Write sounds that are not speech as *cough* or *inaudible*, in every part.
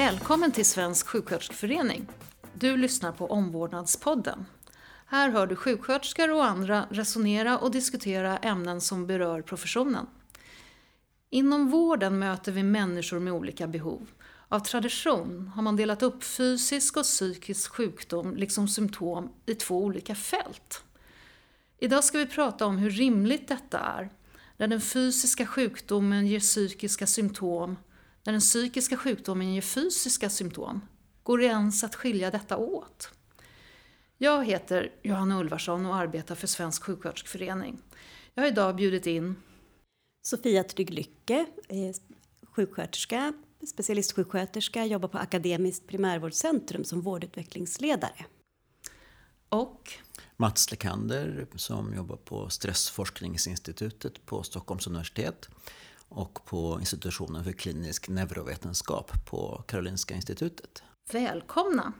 Välkommen till Svensk sjuksköterskeförening. Du lyssnar på Omvårdnadspodden. Här hör du sjuksköterskor och andra resonera och diskutera ämnen som berör professionen. Inom vården möter vi människor med olika behov. Av tradition har man delat upp fysisk och psykisk sjukdom, liksom symptom, i två olika fält. Idag ska vi prata om hur rimligt detta är, när den fysiska sjukdomen ger psykiska symptom, när den psykiska sjukdomen ger fysiska symptom. Går det ens att skilja detta åt? Jag heter Johanna Ulvarsson och arbetar för Svensk sjuksköterskeförening. Jag har idag bjudit in Sofia Trygg Lycke, sjuksköterska, specialistsjuksköterska, jobbar på Akademiskt primärvårdscentrum som vårdutvecklingsledare. Och Mats Lekander som jobbar på Stressforskningsinstitutet på Stockholms universitet och på institutionen för klinisk neurovetenskap på Karolinska institutet. Välkomna!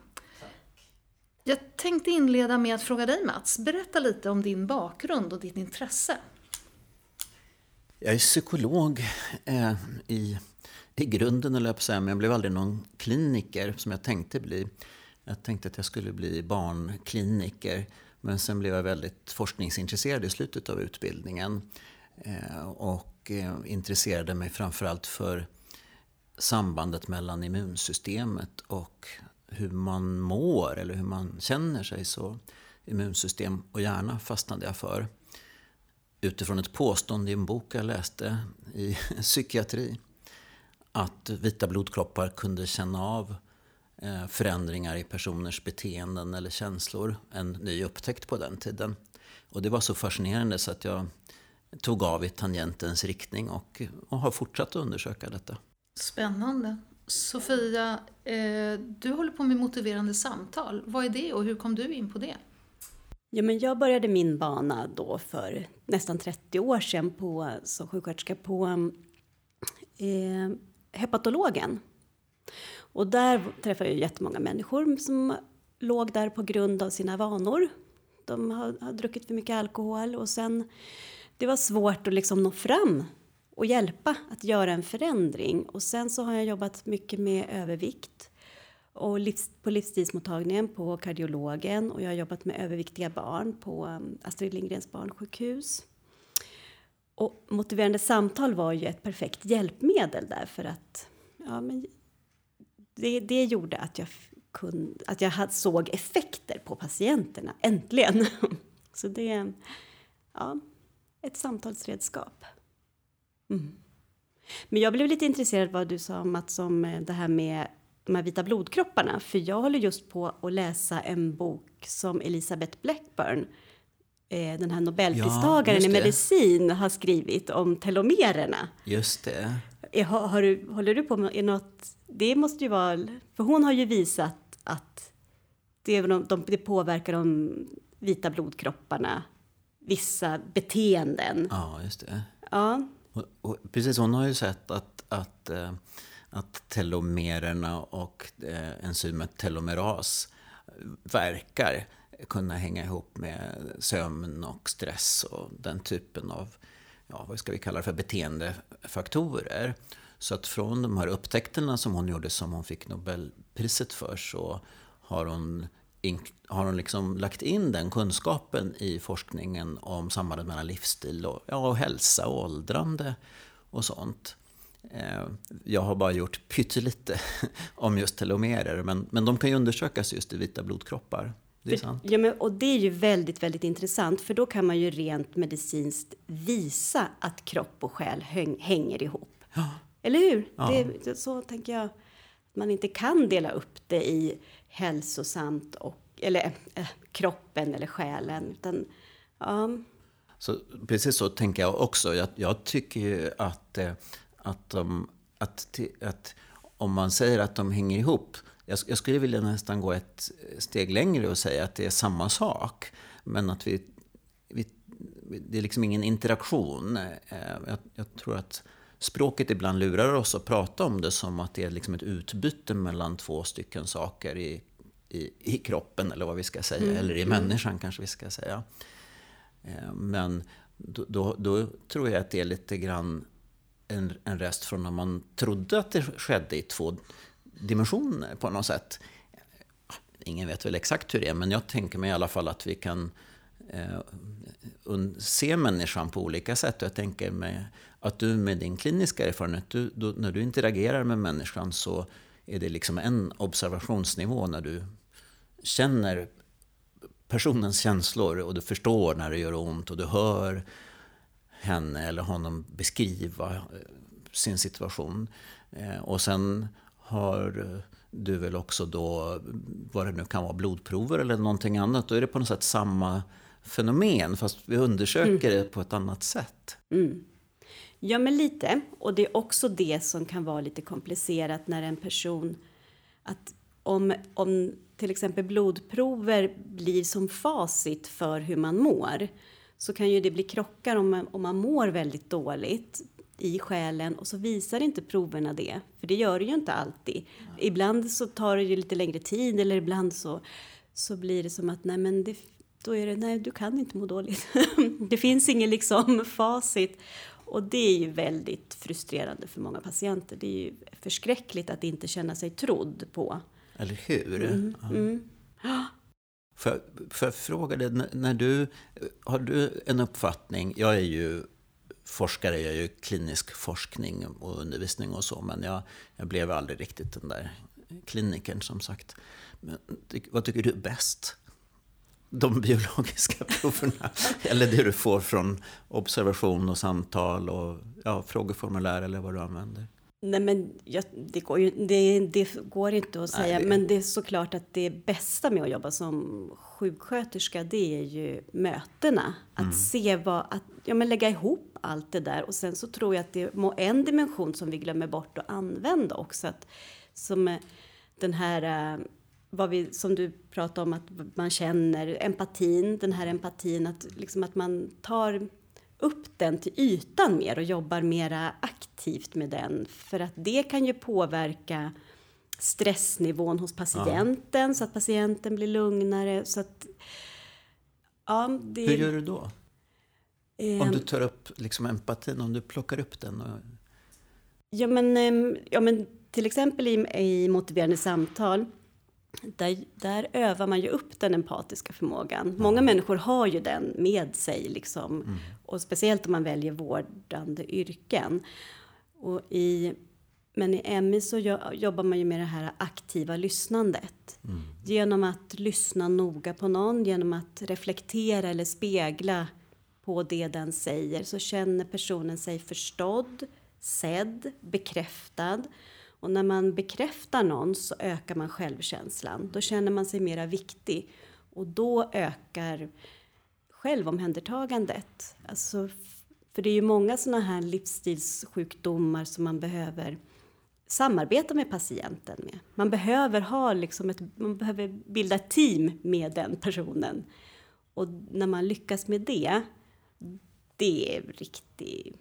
Jag tänkte inleda med att fråga dig Mats, berätta lite om din bakgrund och ditt intresse. Jag är psykolog eh, i, i grunden, eller jag säga, men jag blev aldrig någon kliniker som jag tänkte bli. Jag tänkte att jag skulle bli barnkliniker, men sen blev jag väldigt forskningsintresserad i slutet av utbildningen. Eh, och eh, intresserade mig framförallt för sambandet mellan immunsystemet och hur man mår eller hur man känner sig. Så immunsystem och hjärna fastnade jag för utifrån ett påstående i en bok jag läste i *laughs* psykiatri. Att vita blodkroppar kunde känna av eh, förändringar i personers beteenden eller känslor. En ny upptäckt på den tiden. Och det var så fascinerande så att jag tog av i tangentens riktning och, och har fortsatt att undersöka detta. Spännande. Sofia, eh, du håller på med motiverande samtal. Vad är det och hur kom du in på det? Ja, men jag började min bana då för nästan 30 år sedan på, som sjuksköterska på eh, hepatologen. Och där träffade jag jättemånga människor som låg där på grund av sina vanor. De har, har druckit för mycket alkohol och sen det var svårt att liksom nå fram och hjälpa att göra en förändring. Och sen så har jag jobbat mycket med övervikt och livs, på livsstilsmottagningen på kardiologen och jag har jobbat med överviktiga barn på um, Astrid Lindgrens barnsjukhus. Och motiverande samtal var ju ett perfekt hjälpmedel där för att ja, men det, det gjorde att jag, kunde, att jag såg effekter på patienterna, äntligen. *laughs* Så det, ja, ett samtalsredskap. Mm. Men jag blev lite intresserad av vad du sa Mats om eh, det här med de här vita blodkropparna. För jag håller just på att läsa en bok som Elisabeth Blackburn, eh, den här nobelpristagaren ja, i medicin, har skrivit om telomererna. Just det. Har, har du, håller du på med något? Det måste ju vara, för hon har ju visat att det, de, det påverkar de vita blodkropparna, vissa beteenden. Ja, just det. Ja. Och, och, precis, hon har ju sett att, att, eh, att telomererna och eh, enzymet telomeras verkar kunna hänga ihop med sömn och stress och den typen av, ja, vad ska vi kalla det för, beteendefaktorer. Så att från de här upptäckterna som hon gjorde som hon fick Nobelpriset för så har hon har hon liksom lagt in den kunskapen i forskningen om sambandet mellan livsstil och, ja, och hälsa och åldrande och sånt. Eh, jag har bara gjort pyttelite *laughs* om just telomerer, men, men de kan ju undersökas just i vita blodkroppar. Det är sant. Ja, men, och det är ju väldigt, väldigt intressant, för då kan man ju rent medicinskt visa att kropp och själ häng, hänger ihop. Ja. Eller hur? Ja. Det, så tänker jag. Man inte kan dela upp det i hälsosamt och, eller äh, kroppen eller själen. Utan, ja. så, precis så tänker jag också. Jag, jag tycker ju att, eh, att, de, att, att om man säger att de hänger ihop. Jag, jag skulle vilja nästan gå ett steg längre och säga att det är samma sak. Men att vi, vi det är liksom ingen interaktion. Eh, jag, jag tror att språket ibland lurar oss att prata om det som att det är liksom ett utbyte mellan två stycken saker i, i, i kroppen, eller vad vi ska säga, mm. eller i människan kanske vi ska säga. Eh, men då, då, då, tror jag att det är lite grann en, en rest från när man trodde att det skedde i två dimensioner på något sätt. Ingen vet väl exakt hur det är, men jag tänker mig i alla fall att vi kan eh, se människan på olika sätt. Jag tänker mig att du med din kliniska erfarenhet, du, då, när du interagerar med människan så är det liksom en observationsnivå när du känner personens känslor och du förstår när det gör ont och du hör henne eller honom beskriva eh, sin situation. Eh, och sen har du väl också då, vad det nu kan vara, blodprover eller någonting annat. Då är det på något sätt samma fenomen fast vi undersöker mm. det på ett annat sätt. Mm. Ja, men lite. Och det är också det som kan vara lite komplicerat när en person... Att om, om till exempel blodprover blir som facit för hur man mår så kan ju det bli krockar om man, om man mår väldigt dåligt i själen och så visar inte proverna det. För det gör det ju inte alltid. Mm. Ibland så tar det ju lite längre tid eller ibland så, så blir det som att nej men det, då är det nej du kan inte må dåligt. *laughs* det finns inget liksom facit. Och det är ju väldigt frustrerande för många patienter. Det är ju förskräckligt att inte känna sig trodd på. Eller hur? Mm, ja. mm. För, för jag fråga dig, när du, har du en uppfattning, jag är ju forskare, jag gör ju klinisk forskning och undervisning och så, men jag, jag blev aldrig riktigt den där klinikern som sagt. Men, vad tycker du är bäst? De *laughs* biologiska proverna? *laughs* eller det du får från observation och samtal och ja, frågeformulär eller vad du använder? Nej, men jag, det, går ju, det, det, går inte att säga, Nej, det... men det är såklart att det bästa med att jobba som sjuksköterska, det är ju mötena. Att mm. se vad, att ja, men lägga ihop allt det där. Och sen så tror jag att det är en dimension som vi glömmer bort att använda också. Att, som eh, den här, eh, vad vi, som du pratade om, att man känner empatin, den här empatin, att, liksom att man tar upp den till ytan mer och jobbar mera aktivt med den. För att det kan ju påverka stressnivån hos patienten ja. så att patienten blir lugnare. Så att, ja, det, Hur gör du då? Eh, om du tar upp liksom empatin, om du plockar upp den? Och... Ja, men, eh, ja, men till exempel i, i motiverande samtal där, där övar man ju upp den empatiska förmågan. Många människor har ju den med sig, liksom. Mm. och speciellt om man väljer vårdande yrken. Och i, men i MI så jobbar man ju med det här aktiva lyssnandet. Mm. Genom att lyssna noga på någon, genom att reflektera eller spegla på det den säger så känner personen sig förstådd, sedd, bekräftad. Och när man bekräftar någon så ökar man självkänslan. Då känner man sig mera viktig och då ökar självomhändertagandet. Alltså, för det är ju många sådana här livsstilssjukdomar som man behöver samarbeta med patienten med. Man behöver, ha liksom ett, man behöver bilda team med den personen. Och när man lyckas med det, det är riktigt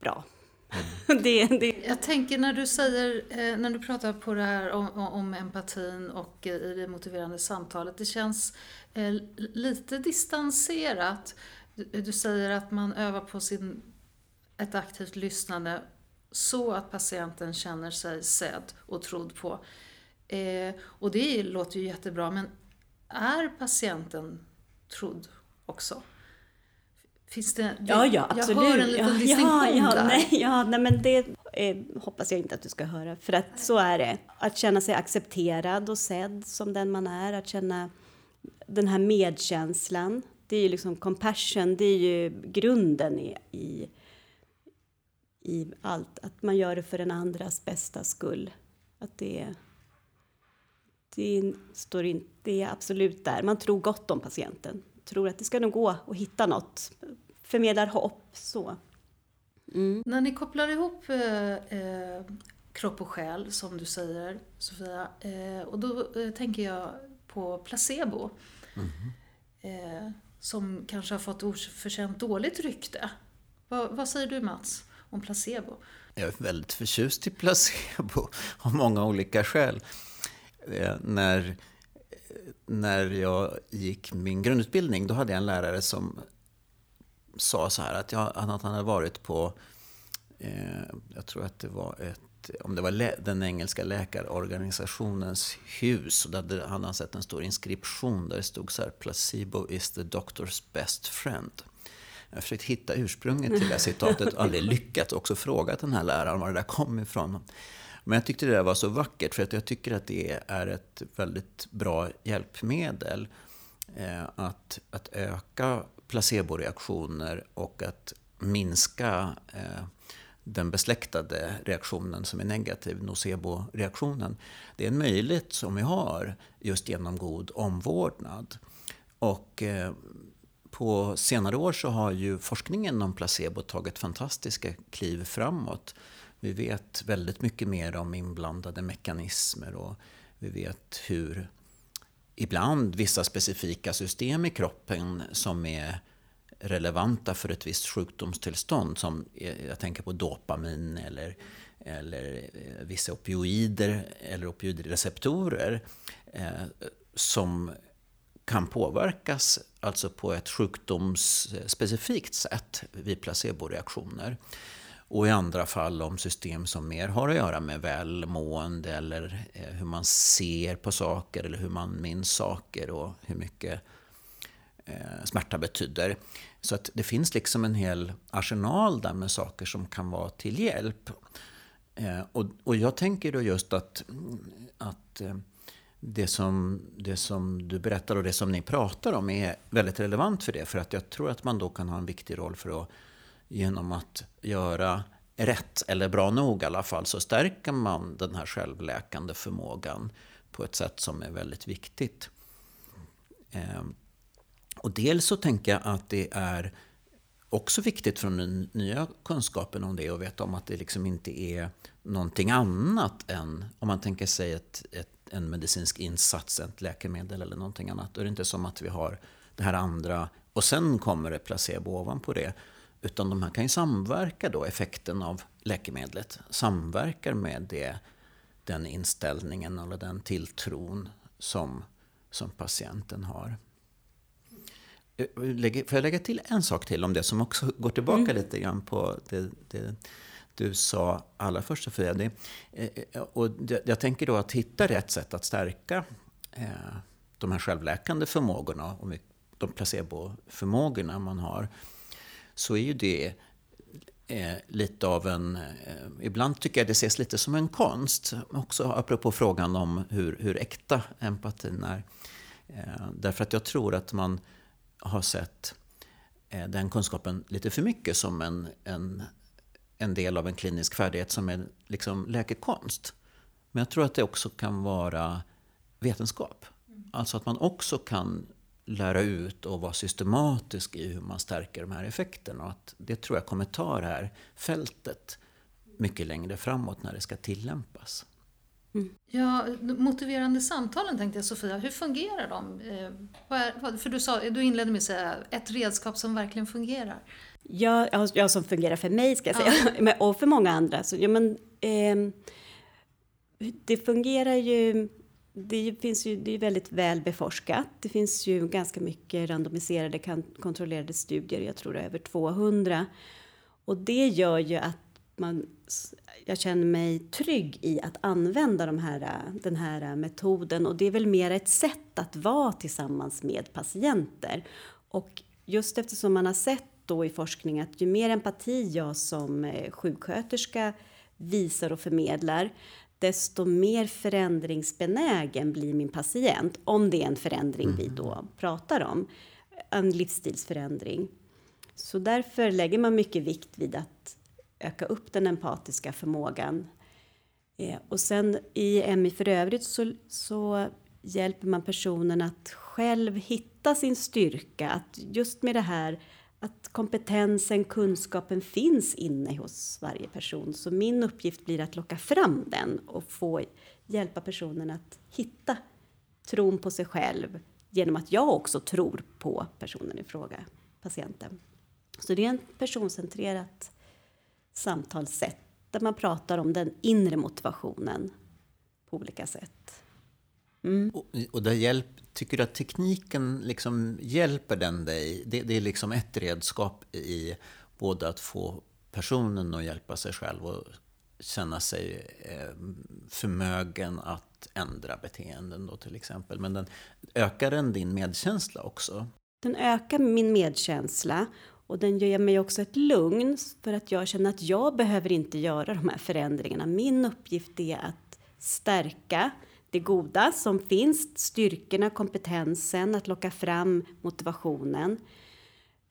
bra. Mm. *laughs* det, det. Jag tänker när du säger, eh, när du pratar på det här om, om empatin och eh, i det motiverande samtalet, det känns eh, lite distanserat. Du, du säger att man övar på sin, ett aktivt lyssnande så att patienten känner sig sedd och trodd på. Eh, och det låter ju jättebra, men är patienten trodd också? Finns det, ja, ja, absolut. Jag hör en liten ja, *laughs* distinktion ja, ja, där. Nej, ja, nej, men det eh, hoppas jag inte att du ska höra. För att så är det. Att känna sig accepterad och sedd som den man är. Att känna den här medkänslan. Det är ju liksom compassion, det är ju grunden i, i, i allt. Att man gör det för den andras bästa skull. Att det, det, står in, det är absolut där. Man tror gott om patienten tror att det ska nog gå att hitta något. Förmedlar hopp, så. Mm. När ni kopplar ihop eh, eh, kropp och själ, som du säger Sofia, eh, och då eh, tänker jag på placebo. Mm. som kanske har fått oförtjänt dåligt rykte. Va, vad säger du Mats om placebo? Jag är väldigt förtjust i placebo *laughs* av många olika skäl. När när jag gick min grundutbildning, då hade jag en lärare som sa så här att, jag, att han hade varit på, eh, jag tror att det var ett, om det var den engelska läkarorganisationens hus. Och där hade han sett en stor inskription där det stod så här Placebo is the doctor's best friend. Jag har försökt hitta ursprunget till det citatet och *laughs* aldrig lyckats. Också frågat den här läraren var det där kom ifrån. Men jag tyckte det där var så vackert för att jag tycker att det är ett väldigt bra hjälpmedel. Eh, att, att öka placeboreaktioner och att minska eh, den besläktade reaktionen som är negativ, nocebo-reaktionen. Det är en möjlighet som vi har just genom god omvårdnad. Och eh, på senare år så har ju forskningen om placebo tagit fantastiska kliv framåt. Vi vet väldigt mycket mer om inblandade mekanismer och vi vet hur ibland vissa specifika system i kroppen som är relevanta för ett visst sjukdomstillstånd. Som eh, jag tänker på dopamin eller, eller eh, vissa opioider eller opioidreceptorer. Eh, som kan påverkas alltså på ett sjukdomsspecifikt sätt vid placeboreaktioner. Och i andra fall om system som mer har att göra med välmående eller eh, hur man ser på saker eller hur man minns saker och hur mycket eh, smärta betyder. Så att det finns liksom en hel arsenal där med saker som kan vara till hjälp. Eh, och, och jag tänker då just att, att det som, det som du berättar och det som ni pratar om är väldigt relevant för det. För att jag tror att man då kan ha en viktig roll för att genom att göra rätt, eller bra nog i alla fall, så stärker man den här självläkande förmågan på ett sätt som är väldigt viktigt. Ehm, och dels så tänker jag att det är också viktigt från den nya kunskapen om det och veta om att det liksom inte är någonting annat än, om man tänker sig ett, ett, en medicinsk insats, ett läkemedel eller någonting annat. Då är det inte som att vi har det här andra och sen kommer det placebo ovanpå det. Utan de här kan ju samverka då, effekten av läkemedlet samverkar med det, den inställningen eller den tilltron som, som patienten har. Eh, får jag lägga till en sak till om det som också går tillbaka mm. lite grann på det, det du sa allra först Sofia. Det, eh, eh, och jag tänker då att hitta rätt sätt att stärka de här självläkande förmågorna och de placeboförmågorna man har så är ju det eh, lite av en... Eh, ibland tycker jag det ses lite som en konst. Också apropå frågan om hur, hur äkta empatin är. Eh, därför att jag tror att man har sett eh, den kunskapen lite för mycket som en, en, en del av en klinisk färdighet som är liksom läkekonst. Men jag tror att det också kan vara vetenskap. Alltså att man också kan lära ut och vara systematisk i hur man stärker de här effekterna. Och att det tror jag kommer ta det här fältet mycket längre framåt när det ska tillämpas. Mm. Ja, motiverande samtalen tänkte jag Sofia, hur fungerar de? Eh, för du, sa, du inledde med att säga ett redskap som verkligen fungerar. Ja, ja som fungerar för mig ska jag säga, ja. *laughs* och för många andra. Så, ja, men, eh, det fungerar ju det finns ju, det är väldigt väl beforskat. Det finns ju ganska mycket randomiserade kontrollerade studier, jag tror det är över 200. Och det gör ju att man, jag känner mig trygg i att använda de här, den här metoden och det är väl mer ett sätt att vara tillsammans med patienter. Och just eftersom man har sett då i forskning att ju mer empati jag som eh, sjuksköterska visar och förmedlar desto mer förändringsbenägen blir min patient, om det är en förändring mm. vi då pratar om, en livsstilsförändring. Så därför lägger man mycket vikt vid att öka upp den empatiska förmågan. Eh, och sen i MI för övrigt så, så hjälper man personen att själv hitta sin styrka, att just med det här att kompetensen, kunskapen finns inne hos varje person. Så min uppgift blir att locka fram den och få hjälpa personen att hitta tron på sig själv genom att jag också tror på personen i fråga, patienten. Så det är ett personcentrerat samtalssätt där man pratar om den inre motivationen på olika sätt. Mm. Och, och där hjälp, tycker du att tekniken liksom hjälper den dig? Det, det, är liksom ett redskap i både att få personen att hjälpa sig själv och känna sig eh, förmögen att ändra beteenden då till exempel. Men den, ökar den din medkänsla också? Den ökar min medkänsla och den ger mig också ett lugn för att jag känner att jag behöver inte göra de här förändringarna. Min uppgift är att stärka det goda som finns, styrkorna, kompetensen, att locka fram motivationen.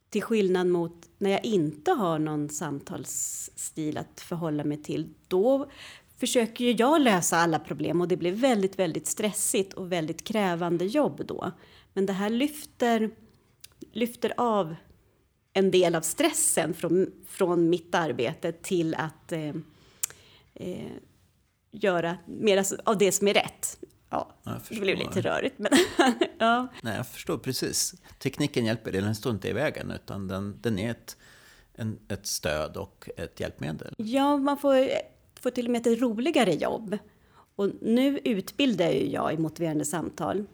Till skillnad mot när jag inte har någon samtalsstil att förhålla mig till. Då försöker ju jag lösa alla problem och det blir väldigt, väldigt stressigt och väldigt krävande jobb då. Men det här lyfter, lyfter av en del av stressen från, från mitt arbete till att eh, eh, göra mer av det som är rätt. Ja, det blev lite rörigt. Men *laughs* ja. Nej, jag förstår precis. Tekniken hjälper, den står inte i vägen utan den, den är ett, en, ett stöd och ett hjälpmedel. Ja, man får, får till och med ett roligare jobb. Och nu utbildar ju jag i motiverande samtal.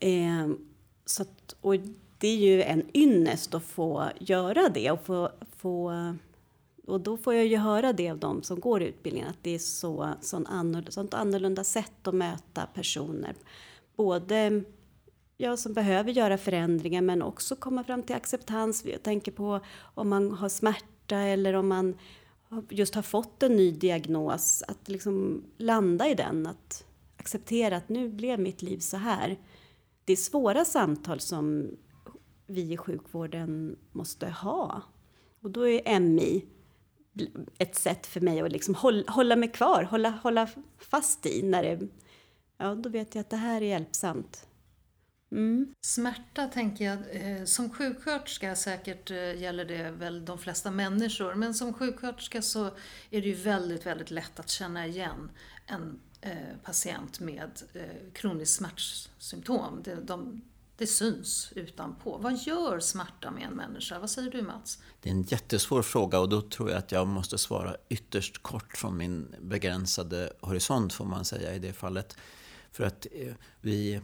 Eh, så att, och det är ju en ynnest att få göra det och få, få och då får jag ju höra det av de som går utbildningen att det är så, sån annorlunda, sånt annorlunda sätt att möta personer. Både jag som behöver göra förändringar men också komma fram till acceptans. Jag tänker på om man har smärta eller om man just har fått en ny diagnos. Att liksom landa i den, att acceptera att nu blev mitt liv så här. Det är svåra samtal som vi i sjukvården måste ha. Och då är MI ett sätt för mig att liksom hålla, hålla mig kvar, hålla, hålla fast i när det... Ja, då vet jag att det här är hjälpsamt. Mm. Smärta tänker jag, eh, som sjuksköterska säkert eh, gäller det väl de flesta människor, men som sjuksköterska så är det ju väldigt, väldigt lätt att känna igen en eh, patient med kroniskt smärtsymptom. De, det syns utanpå. Vad gör smärta med en människa? Vad säger du Mats? Det är en jättesvår fråga och då tror jag att jag måste svara ytterst kort från min begränsade horisont får man säga i det fallet. För att eh, vi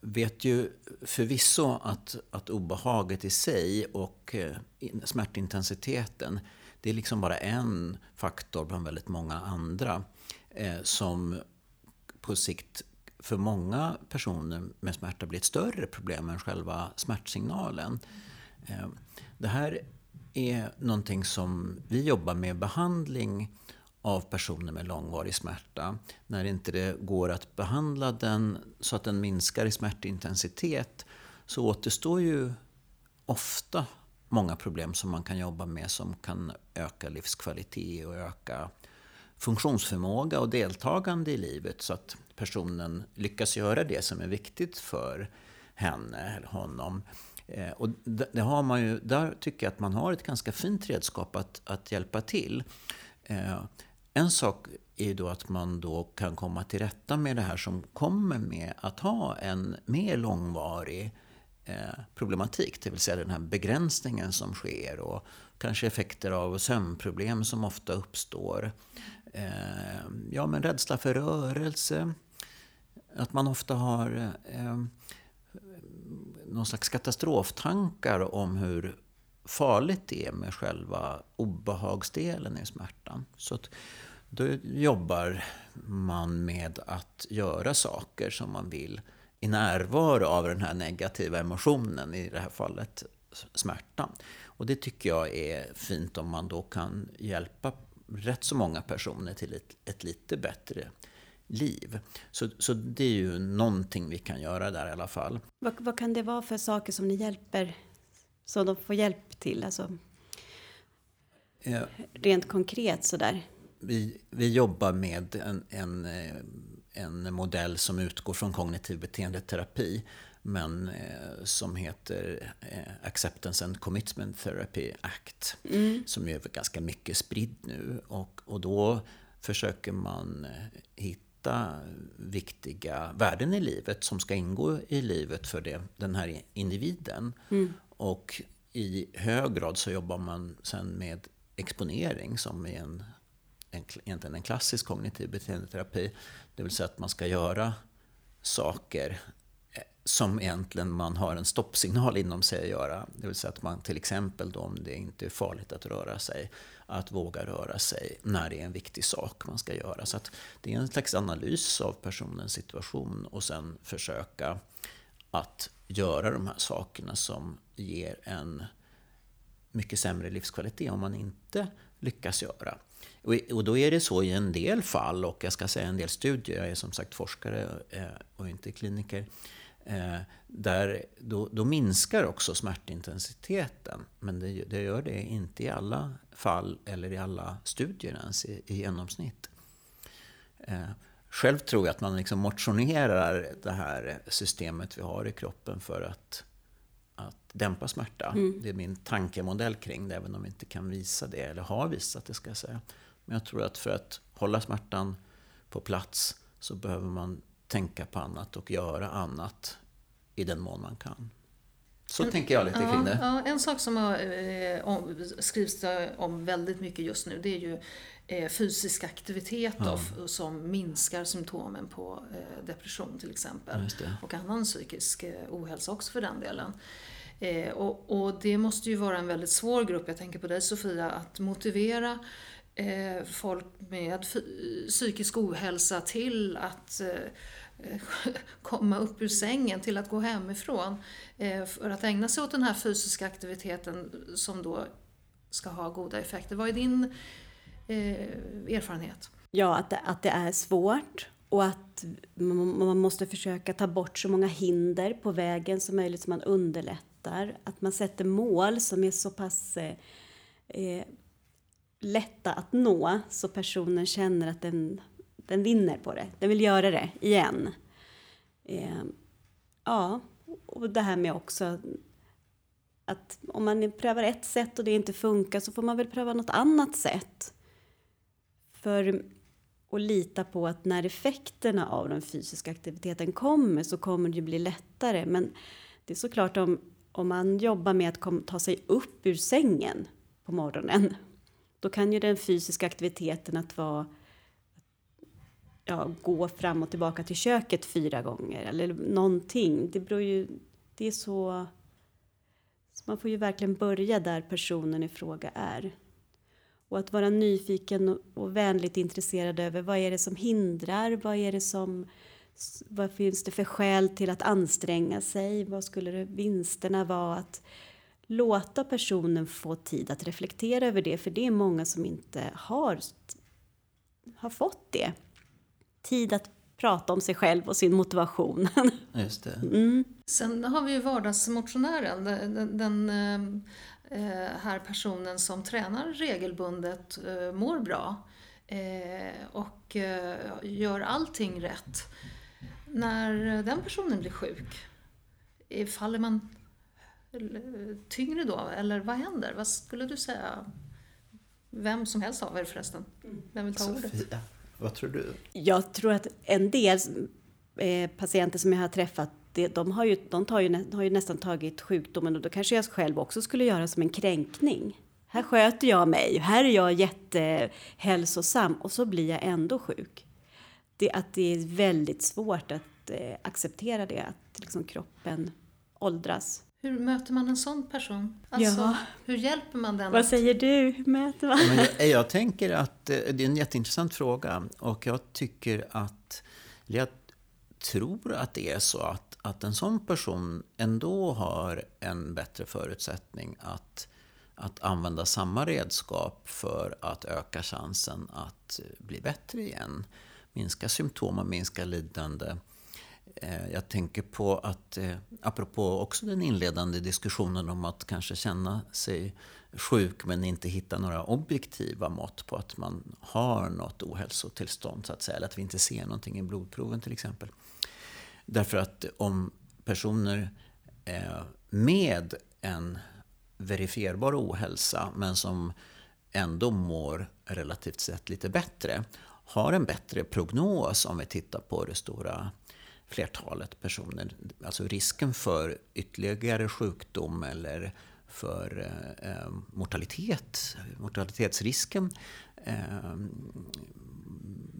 vet ju förvisso att, att obehaget i sig och eh, smärtintensiteten det är liksom bara en faktor bland väldigt många andra eh, som på sikt för många personer med smärta blir ett större problem än själva smärtsignalen. Eh, det här är någonting som vi jobbar med behandling av personer med långvarig smärta. När inte det går att behandla den så att den minskar i smärtintensitet så återstår ju ofta många problem som man kan jobba med som kan öka livskvalitet och öka funktionsförmåga och deltagande i livet så att personen lyckas göra det som är viktigt för henne eller honom. Eh, och det har man ju, där tycker jag att man har ett ganska fint redskap att, att hjälpa till. Eh, en sak är då att man då kan komma till rätta med det här som kommer med att ha en mer långvarig eh, problematik, det vill säga den här begränsningen som sker och kanske effekter av sömnproblem som ofta uppstår. Eh, ja, men rädsla för rörelse, att man ofta har eh, någon slags katastroftankar om hur farligt det är med själva obehagsdelen i smärtan. Så att då jobbar man med att göra saker som man vill i närvaro av den här negativa emotionen, i det här fallet smärtan. Och det tycker jag är fint om man då kan hjälpa rätt så många personer till ett, ett lite bättre liv. Så, så det är ju någonting vi kan göra där i alla fall. Vad, vad kan det vara för saker som ni hjälper, som de får hjälp till? Alltså, eh, rent konkret sådär. Vi, vi jobbar med en, en, eh, en modell som utgår från kognitiv beteendeterapi men eh, som heter eh, Acceptance and Commitment Therapy Act. Mm. Som är ganska mycket spridd nu. Och, och då försöker man eh, hitta viktiga värden i livet som ska ingå i livet för det, den här individen. Mm. Och i hög grad så jobbar man sen med exponering som är en, en, egentligen en klassisk kognitiv beteendeterapi. Det vill säga att man ska göra saker som egentligen man har en stoppsignal inom sig att göra. Det vill säga att man till exempel då, om det inte är farligt att röra sig, att våga röra sig när det är en viktig sak man ska göra. Så att det är en slags analys av personens situation och sen försöka att göra de här sakerna som ger en mycket sämre livskvalitet om man inte lyckas göra. Och då är det så i en del fall, och jag ska säga en del studier, jag är som sagt forskare eh, och inte kliniker, där då, då minskar också smärtintensiteten. Men det, det, gör det inte i alla fall eller i alla studier ens i, i genomsnitt. Eh, själv tror jag att man liksom motionerar det här systemet vi har i kroppen för att, att dämpa smärta. Mm. Det är min tankemodell kring det, även om vi inte kan visa det, eller har visat det ska jag säga. Men jag tror att för att hålla smärtan på plats så behöver man tänka på annat och göra annat i den mån man kan. Så en, tänker jag lite ja, kring det. Ja, en sak som har, eh, om, skrivs det om väldigt mycket just nu, det är ju eh, fysisk aktivitet ja. då, som minskar symptomen på eh, depression till exempel. Och annan psykisk eh, ohälsa också för den delen. Eh, och, och, det måste ju vara en väldigt svår grupp, jag tänker på dig Sofia, att motivera eh, folk med psykisk ohälsa till att Eh, *laughs* komma upp ur sängen, till att gå hemifrån. Eh, för att ägna sig åt den här fysiska aktiviteten som då ska ha goda effekter. Vad är din eh, erfarenhet? Ja, att det, att det är svårt och att man måste försöka ta bort så många hinder på vägen som möjligt så man underlättar. Att man sätter mål som är så pass eh lätta att nå så personen känner att den, den vinner på det. Den vill göra det igen. Eh, ja, och det här med också att om man prövar ett sätt och det inte funkar så får man väl pröva något annat sätt. För att lita på att när effekterna av den fysiska aktiviteten kommer så kommer det ju bli lättare. Men det är såklart om, om man jobbar med att kom, ta sig upp ur sängen på morgonen då kan ju den fysiska aktiviteten att vara ja, gå fram och tillbaka till köket fyra gånger eller någonting. Det beror ju, det är så, så man får ju verkligen börja där personen i fråga är. Och att vara nyfiken och, och vänligt intresserad över vad är det som hindrar, vad är det som vad finns det för skäl till att anstränga sig? Vad skulle det, vinsterna vara? Att låta personen få tid att reflektera över det, för det är många som inte har, har fått det. Tid att prata om sig själv och sin motivation. *laughs* Just det. Mm. Sen har vi ju vardagsmotionären, den, den äh, här personen som tränar regelbundet, äh, mår bra äh, och gör allting rätt. När den personen blir sjuk, faller man tyngre då? Eller vad händer? Vad skulle du säga? Vem som helst av er förresten. Vem vill ta Sofia, ordet? Vad tror du? Jag tror att en del eh, patienter som jag har träffat de, har ju, de tar ju, har ju nästan tagit sjukdomen och då kanske jag själv också skulle göra som en kränkning. Här sköter jag mig, här är jag jättehälsosam och så blir jag ändå sjuk. Det, att det är väldigt svårt att eh, acceptera det, att liksom kroppen åldras. Hur möter man en sån person? Alltså, ja. Hur hjälper man den? Vad säger du? Hur möter man? Ja, jag, jag, tänker att eh, det är en jätteintressant fråga och jag tycker att, jag tror att det är så att, att en sån person ändå har en bättre förutsättning att, att använda samma redskap för att öka chansen att bli bättre igen. Minska symptom och minska lidande Eh, jag tänker på att, eh, apropå också den inledande diskussionen om att kanske känna sig sjuk men inte hitta några objektiva mått på att man har något ohälsotillstånd, så att säga, eller att vi inte ser någonting i blodproven till exempel. Därför att om personer eh, med en verifierbar ohälsa men som ändå mår relativt sett lite bättre har en bättre prognos om vi tittar på det stora flertalet personer. Alltså risken för ytterligare sjukdom eller för eh, eh, mortalitet, mortalitetsrisken eh,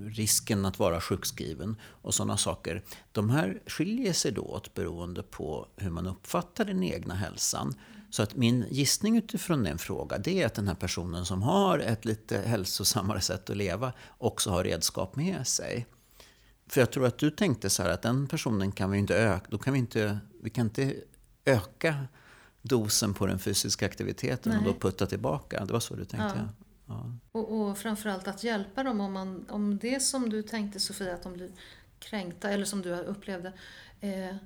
risken att vara sjukskriven och sådana saker. De här skiljer sig då åt beroende på hur man uppfattar den egna hälsan. Så att min gissning utifrån den fråga det är att den här personen som har ett lite hälsosammare sätt att leva också har redskap med sig. För jag tror att du tänkte så här att den personen kan vi inte öka, då kan vi inte, vi kan inte öka dosen på den fysiska aktiviteten Nej. och då putta tillbaka. Det var så du tänkte? Ja. ja. Och, och framförallt att hjälpa dem om, man, om det som du tänkte Sofia, att de blir kränkta eller som du upplevde. Eh,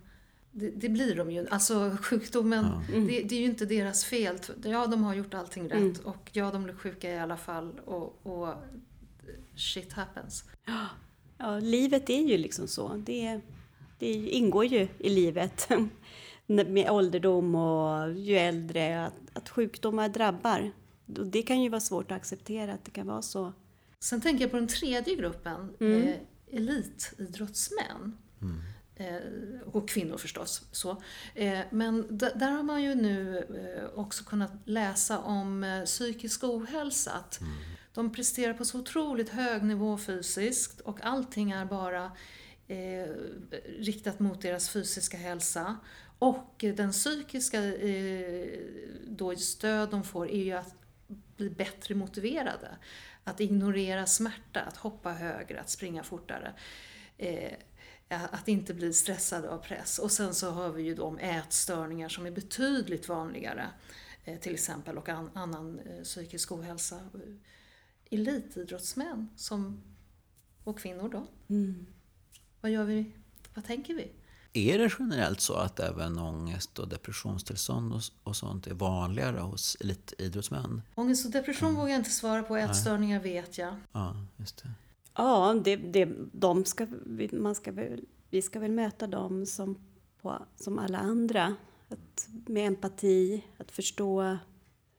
det, det, blir de ju. Alltså sjukdomen, ja. mm. det, det, är ju inte deras fel. Ja, de har gjort allting rätt mm. och ja, de blir sjuka i alla fall och, och shit happens. Ja, livet är ju liksom så. Det, det ingår ju i livet *laughs* med ålderdom och ju äldre, att, att sjukdomar drabbar. Och det kan ju vara svårt att acceptera att det kan vara så. Sen tänker jag på den tredje gruppen, mm. eh, elitidrottsmän. Mm. Eh, och kvinnor förstås. Så. Eh, men där har man ju nu eh, också kunnat läsa om psykisk ohälsa. Att mm. De presterar på så otroligt hög nivå fysiskt och allting är bara eh, riktat mot deras fysiska hälsa. Och den psykiska eh, då, stöd de får är ju att bli bättre motiverade. Att ignorera smärta, att hoppa högre, att springa fortare. Eh, att inte bli stressad av press. Och sen så har vi ju de ätstörningar som är betydligt vanligare. Eh, till exempel och an, annan eh, psykisk ohälsa. Elitidrottsmän som, och kvinnor då. Mm. Vad gör vi? Vad tänker vi? Är det generellt så att även ångest och depressionstillstånd och, och sånt är vanligare hos elitidrottsmän? Ångest och depression mm. vågar jag inte svara på. Ätstörningar vet jag. Ja, just det. Ja, det, det, de ska, man ska väl, vi ska väl möta dem som, på, som alla andra. Att, med empati, att förstå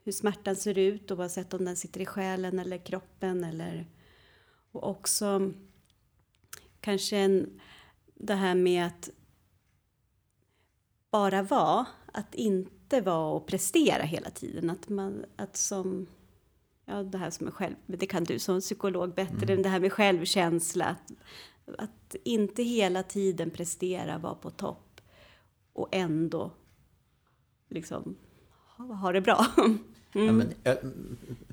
hur smärtan ser ut oavsett om den sitter i själen eller kroppen. Eller, och också kanske en, det här med att bara vara, att inte vara och prestera hela tiden. Att, man, att som, ja det här som är själv, det kan du som psykolog bättre, mm. det här med självkänsla. Att, att inte hela tiden prestera, vara på topp och ändå liksom ha, ha det bra. *laughs* Mm. Ja, men, jag,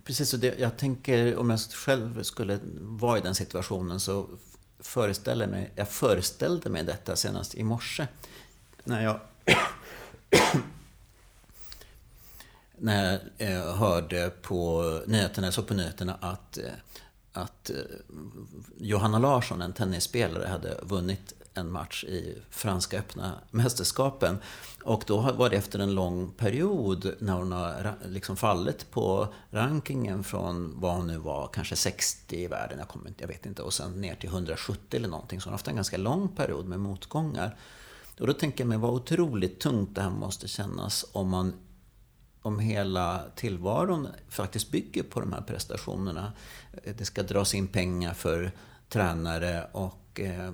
precis, så det, jag tänker om jag själv skulle vara i den situationen så föreställer mig, jag föreställde mig detta senast i morse när jag *coughs* när jag eh, hörde på nyheterna, såg på nyheterna att, eh, att eh, Johanna Larsson, en tennisspelare, hade vunnit en match i Franska öppna mästerskapen. Och då var det efter en lång period när hon har liksom fallit på rankingen från vad hon nu var, kanske 60 i världen, jag, kommer, jag vet inte, och sen ner till 170 eller någonting. Så hon har haft en ganska lång period med motgångar. Och då tänker jag mig vad otroligt tungt det här måste kännas om man om hela tillvaron faktiskt bygger på de här prestationerna. Det ska dras in pengar för tränare och eh,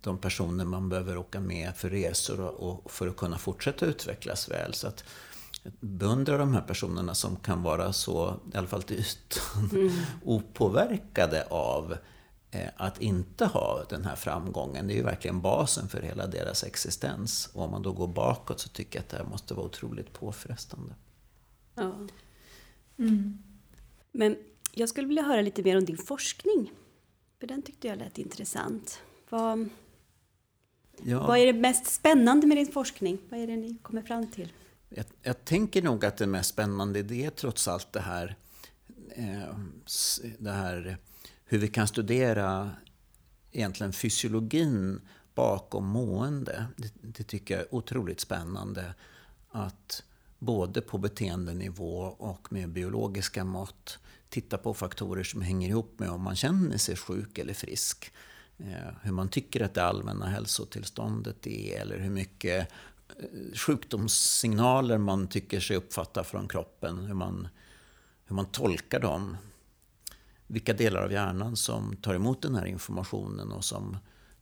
de personer man behöver åka med för resor och för att kunna fortsätta utvecklas väl. Så att beundra de här personerna som kan vara så, i alla fall till ytan, mm. opåverkade av eh, att inte ha den här framgången. Det är ju verkligen basen för hela deras existens. Och om man då går bakåt så tycker jag att det här måste vara otroligt påfrestande. Ja. Mm. Men jag skulle vilja höra lite mer om din forskning. För den tyckte jag lät intressant. Vad, ja. vad är det mest spännande med din forskning? Vad är det ni kommer fram till? Jag, jag tänker nog att det mest spännande det är trots allt det här, eh, det här hur vi kan studera egentligen fysiologin bakom mående. Det, det tycker jag är otroligt spännande. Att både på beteendenivå och med biologiska mått titta på faktorer som hänger ihop med om man känner sig sjuk eller frisk. Eh, hur man tycker att det allmänna hälsotillståndet är eller hur mycket eh, sjukdomssignaler man tycker sig uppfatta från kroppen. Hur man, hur man tolkar dem. Vilka delar av hjärnan som tar emot den här informationen och som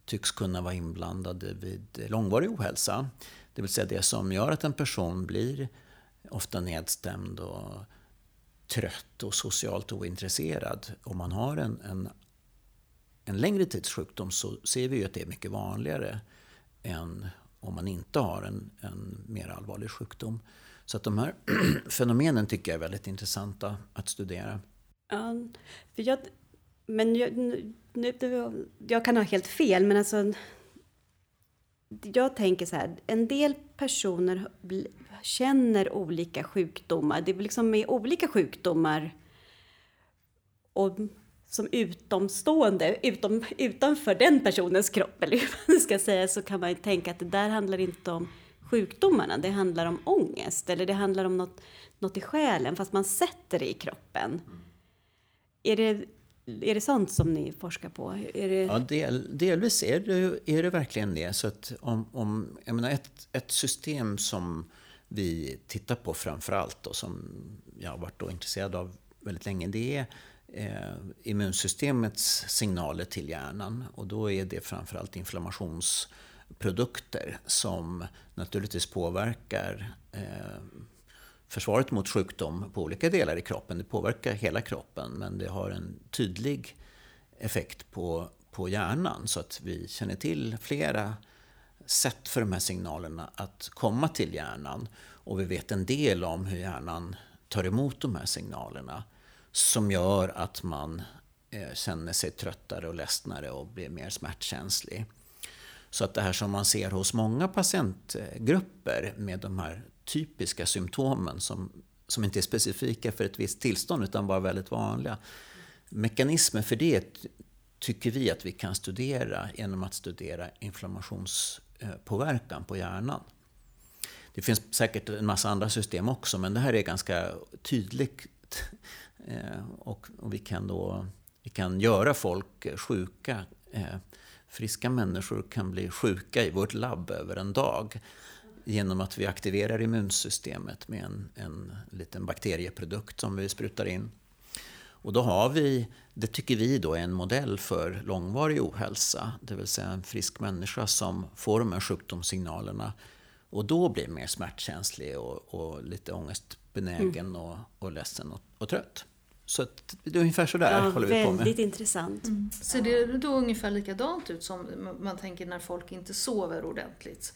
tycks kunna vara inblandade vid långvarig ohälsa. Det vill säga det som gör att en person blir ofta nedstämd och trött och socialt ointresserad. Om man har en, en en längre tids sjukdom så ser vi ju att det är mycket vanligare än om man inte har en, en mer allvarlig sjukdom. Så att de här *clears throat* fenomenen tycker jag är väldigt intressanta att studera. Ja, för jag, men jag, nu, jag kan ha helt fel, men alltså jag tänker så här, en del personer känner olika sjukdomar. Det är liksom med olika sjukdomar och som utomstående, utom, utanför den personens kropp, eller hur man ska säga, så kan man ju tänka att det där handlar inte om sjukdomarna, det handlar om ångest, eller det handlar om något, något i själen, fast man sätter det i kroppen. Är det, är det sånt som ni forskar på? Är det... Ja, del, delvis är det, är det verkligen det. Så att om, om, jag menar ett, ett system som vi tittar på framför allt och som jag har varit intresserad av väldigt länge, det är eh, immunsystemets signaler till hjärnan. Och då är det framförallt inflammationsprodukter som naturligtvis påverkar eh, försvaret mot sjukdom på olika delar i kroppen. Det påverkar hela kroppen men det har en tydlig effekt på, på hjärnan så att vi känner till flera sätt för de här signalerna att komma till hjärnan. Och vi vet en del om hur hjärnan tar emot de här signalerna som gör att man eh, känner sig tröttare och ledsnare och blir mer smärtkänslig. Så att det här som man ser hos många patientgrupper med de här typiska symptomen som, som inte är specifika för ett visst tillstånd utan bara väldigt vanliga. Mekanismer för det tycker vi att vi kan studera genom att studera inflammations Eh, påverkan på hjärnan. Det finns säkert en massa andra system också men det här är ganska tydligt *laughs* eh, Och, och, vi kan då vi kan göra folk sjuka. Eh, friska människor kan bli sjuka i vårt labb över en dag genom att vi aktiverar immunsystemet med en, en liten bakterieprodukt som vi sprutar in. Och då har vi, det tycker vi då är en modell för långvarig ohälsa, det vill säga en frisk människa som får de här sjukdomssignalerna och då blir mer smärtkänslig och, och lite ångestbenägen mm. och, och ledsen och, och trött. Så det är ungefär sådär ja, håller vi på med. Väldigt intressant. Mm. Ser det då ungefär likadant ut som man tänker när folk inte sover ordentligt?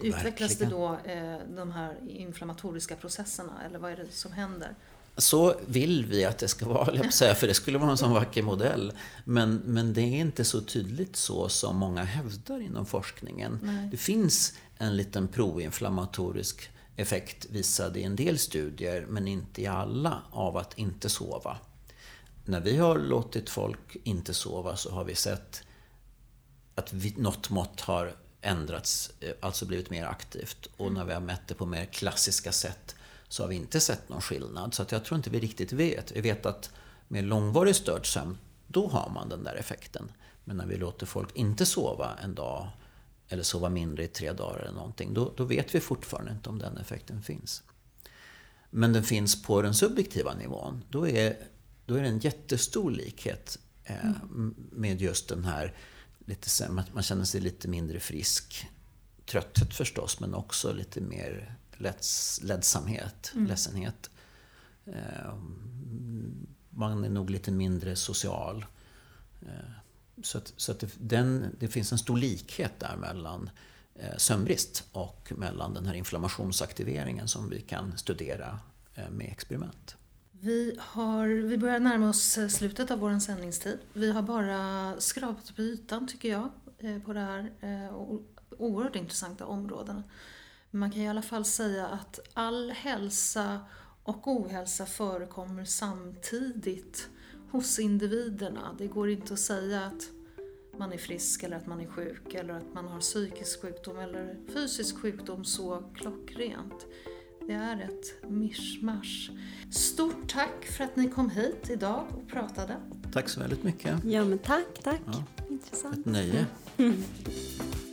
Utvecklas det då eh, de här inflammatoriska processerna eller vad är det som händer? Så vill vi att det ska vara, säga, för det skulle vara en sån vacker modell. Men, men det är inte så tydligt så som många hävdar inom forskningen. Nej. Det finns en liten proinflammatorisk effekt visad i en del studier, men inte i alla, av att inte sova. När vi har låtit folk inte sova så har vi sett att vi, något mått har ändrats, eh, alltså blivit mer aktivt. Och när vi har mätt det på mer klassiska sätt så har vi inte sett någon skillnad. Så att jag tror inte vi riktigt vet. Vi vet att med långvarig störd sömn, då har man den där effekten. Men när vi låter folk inte sova en dag eller sova mindre i tre dagar eller någonting, då, då vet vi fortfarande inte om den effekten finns. Men den finns på den subjektiva nivån. Då är, då är det en jättestor likhet eh, mm. med just den här lite, man känner sig lite mindre frisk. Trötthet förstås, men också lite mer ledsamhet, mm. ledsenhet. Eh, man är nog lite mindre social. Eh, så att, så att det, den, det finns en stor likhet där mellan eh, sömnbrist och mellan den här inflammationsaktiveringen som vi kan studera med experiment. Vi, har, vi börjar närma oss slutet av vår sändningstid. Vi har bara skrapat på ytan, tycker jag, eh, på det här eh, oerhört intressanta områdena. Man kan i alla fall säga att all hälsa och ohälsa förekommer samtidigt hos individerna. Det går inte att säga att man är frisk eller att man är sjuk eller att man har psykisk sjukdom eller fysisk sjukdom så klockrent. Det är ett mischmasch. Stort tack för att ni kom hit idag och pratade. Tack så väldigt mycket. Ja, men tack, tack. Ja. Intressant. Ett nöje. Mm. *laughs*